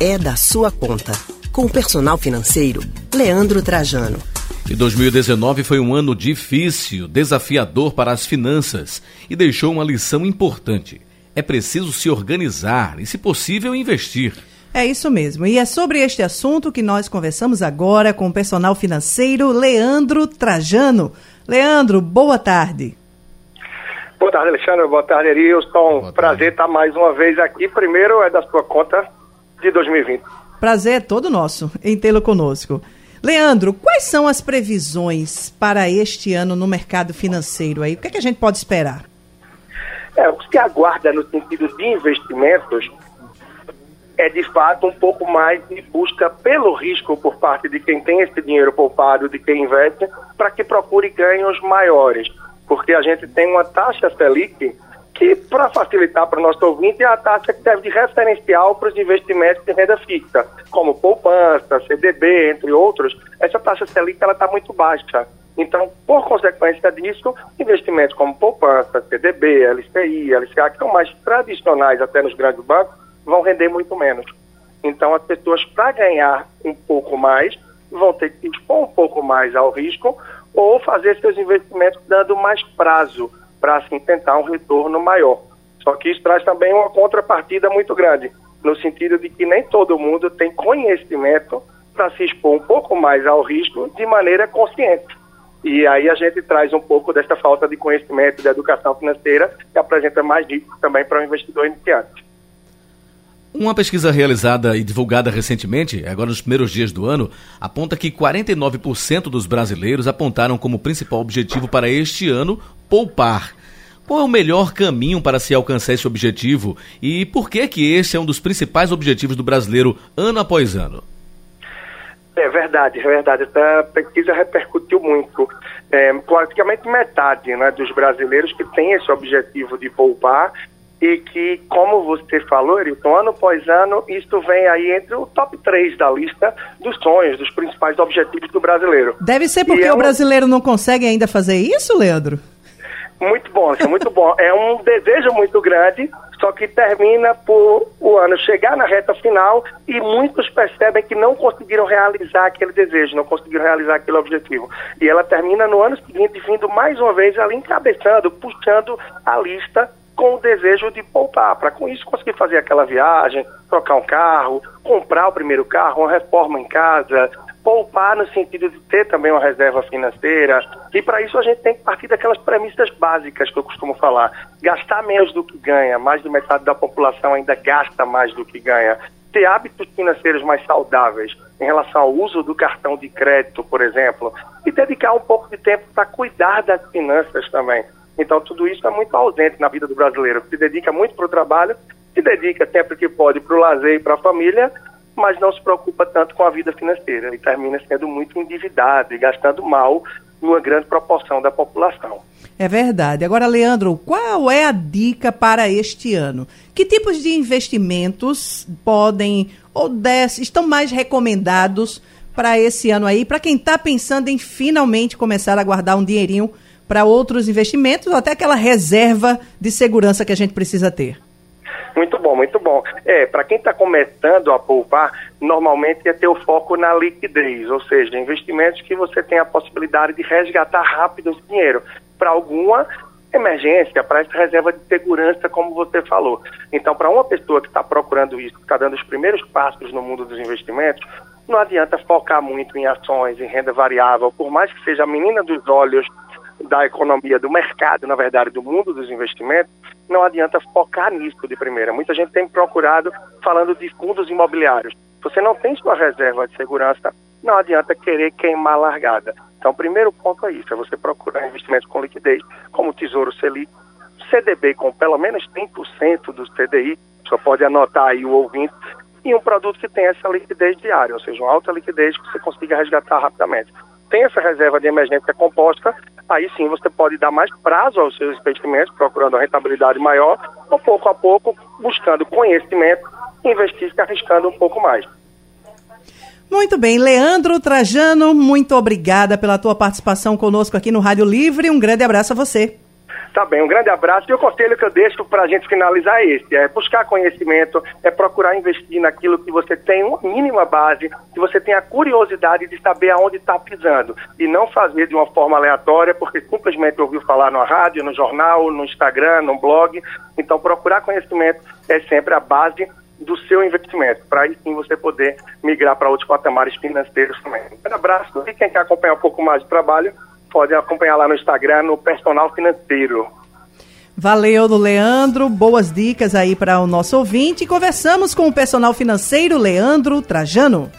é da sua conta. Com o personal financeiro, Leandro Trajano. E 2019 foi um ano difícil, desafiador para as finanças e deixou uma lição importante. É preciso se organizar e, se possível, investir. É isso mesmo. E é sobre este assunto que nós conversamos agora com o personal financeiro Leandro Trajano. Leandro, boa tarde. Boa tarde, Alexandre. Boa tarde, Erilson. Boa Prazer estar mais uma vez aqui. Primeiro é da sua conta de 2020. Prazer é todo nosso em tê-lo conosco. Leandro, quais são as previsões para este ano no mercado financeiro aí? O que, é que a gente pode esperar? É, o que se aguarda no sentido de investimentos é de fato um pouco mais de busca pelo risco por parte de quem tem esse dinheiro poupado, de quem investe, para que procure ganhos maiores. Porque a gente tem uma taxa Selic que, para facilitar para o nosso ouvinte, é a taxa que serve de referencial para os investimentos de renda fixa, como poupança, CDB, entre outros. Essa taxa Selic está muito baixa. Então, por consequência disso, investimentos como poupança, CDB, LCI, LCA, que são mais tradicionais até nos grandes bancos, vão render muito menos. Então, as pessoas, para ganhar um pouco mais, vão ter que expor um pouco mais ao risco ou fazer seus investimentos dando mais prazo para assim tentar um retorno maior. Só que isso traz também uma contrapartida muito grande, no sentido de que nem todo mundo tem conhecimento para se expor um pouco mais ao risco de maneira consciente. E aí a gente traz um pouco dessa falta de conhecimento da educação financeira que apresenta mais risco também para o investidor iniciante. Uma pesquisa realizada e divulgada recentemente, agora nos primeiros dias do ano, aponta que 49% dos brasileiros apontaram como principal objetivo para este ano poupar. Qual é o melhor caminho para se alcançar esse objetivo e por que que esse é um dos principais objetivos do brasileiro ano após ano? É verdade, é verdade. Essa pesquisa repercutiu muito. É, praticamente metade né, dos brasileiros que têm esse objetivo de poupar e que, como você falou, Arilton, ano após ano, isso vem aí entre o top 3 da lista dos sonhos, dos principais objetivos do brasileiro. Deve ser porque é um... o brasileiro não consegue ainda fazer isso, Leandro? Muito bom, isso é muito bom. É um desejo muito grande, só que termina por o ano chegar na reta final e muitos percebem que não conseguiram realizar aquele desejo, não conseguiram realizar aquele objetivo. E ela termina no ano seguinte vindo mais uma vez ali encabeçando, puxando a lista com o desejo de poupar, para com isso conseguir fazer aquela viagem, trocar um carro, comprar o primeiro carro, uma reforma em casa, poupar no sentido de ter também uma reserva financeira. E para isso a gente tem que partir daquelas premissas básicas que eu costumo falar. Gastar menos do que ganha, mais de metade da população ainda gasta mais do que ganha. Ter hábitos financeiros mais saudáveis em relação ao uso do cartão de crédito, por exemplo, e dedicar um pouco de tempo para cuidar das finanças também. Então, tudo isso é muito ausente na vida do brasileiro, que se dedica muito para o trabalho, se dedica sempre que pode para o lazer e para a família, mas não se preocupa tanto com a vida financeira e termina sendo muito endividado e gastando mal numa grande proporção da população. É verdade. Agora, Leandro, qual é a dica para este ano? Que tipos de investimentos podem ou des, estão mais recomendados para esse ano aí, para quem está pensando em finalmente começar a guardar um dinheirinho para outros investimentos ou até aquela reserva de segurança que a gente precisa ter? Muito bom, muito bom. É, para quem está começando a poupar, normalmente é ter o foco na liquidez, ou seja, investimentos que você tem a possibilidade de resgatar rápido esse dinheiro para alguma emergência, para essa reserva de segurança, como você falou. Então, para uma pessoa que está procurando isso, que está dando os primeiros passos no mundo dos investimentos, não adianta focar muito em ações, em renda variável, por mais que seja a menina dos olhos da economia, do mercado, na verdade, do mundo dos investimentos, não adianta focar nisso de primeira. Muita gente tem procurado falando de fundos imobiliários. Você não tem sua reserva de segurança, não adianta querer queimar a largada. Então, o primeiro ponto é isso, é você procurar investimentos com liquidez, como o Tesouro Selic, CDB com pelo menos 100% do CDI, só pode anotar aí o ouvinte, e um produto que tem essa liquidez diária, ou seja, uma alta liquidez que você consiga resgatar rapidamente tem essa reserva de emergência composta, aí sim você pode dar mais prazo aos seus investimentos, procurando uma rentabilidade maior, ou pouco a pouco, buscando conhecimento, investir se arriscando um pouco mais. Muito bem, Leandro Trajano, muito obrigada pela tua participação conosco aqui no Rádio Livre. Um grande abraço a você. Tá bem, um grande abraço. E o conselho que eu deixo para a gente finalizar é esse: é buscar conhecimento, é procurar investir naquilo que você tem uma mínima base, que você tem a curiosidade de saber aonde está pisando. E não fazer de uma forma aleatória, porque simplesmente ouviu falar na rádio, no jornal, no Instagram, no blog. Então, procurar conhecimento é sempre a base do seu investimento, para aí sim você poder migrar para outros patamares financeiros também. Um abraço e quem quer acompanhar um pouco mais do trabalho, pode acompanhar lá no Instagram, no Personal Financeiro. Valeu, Leandro. Boas dicas aí para o nosso ouvinte. Conversamos com o personal financeiro Leandro Trajano.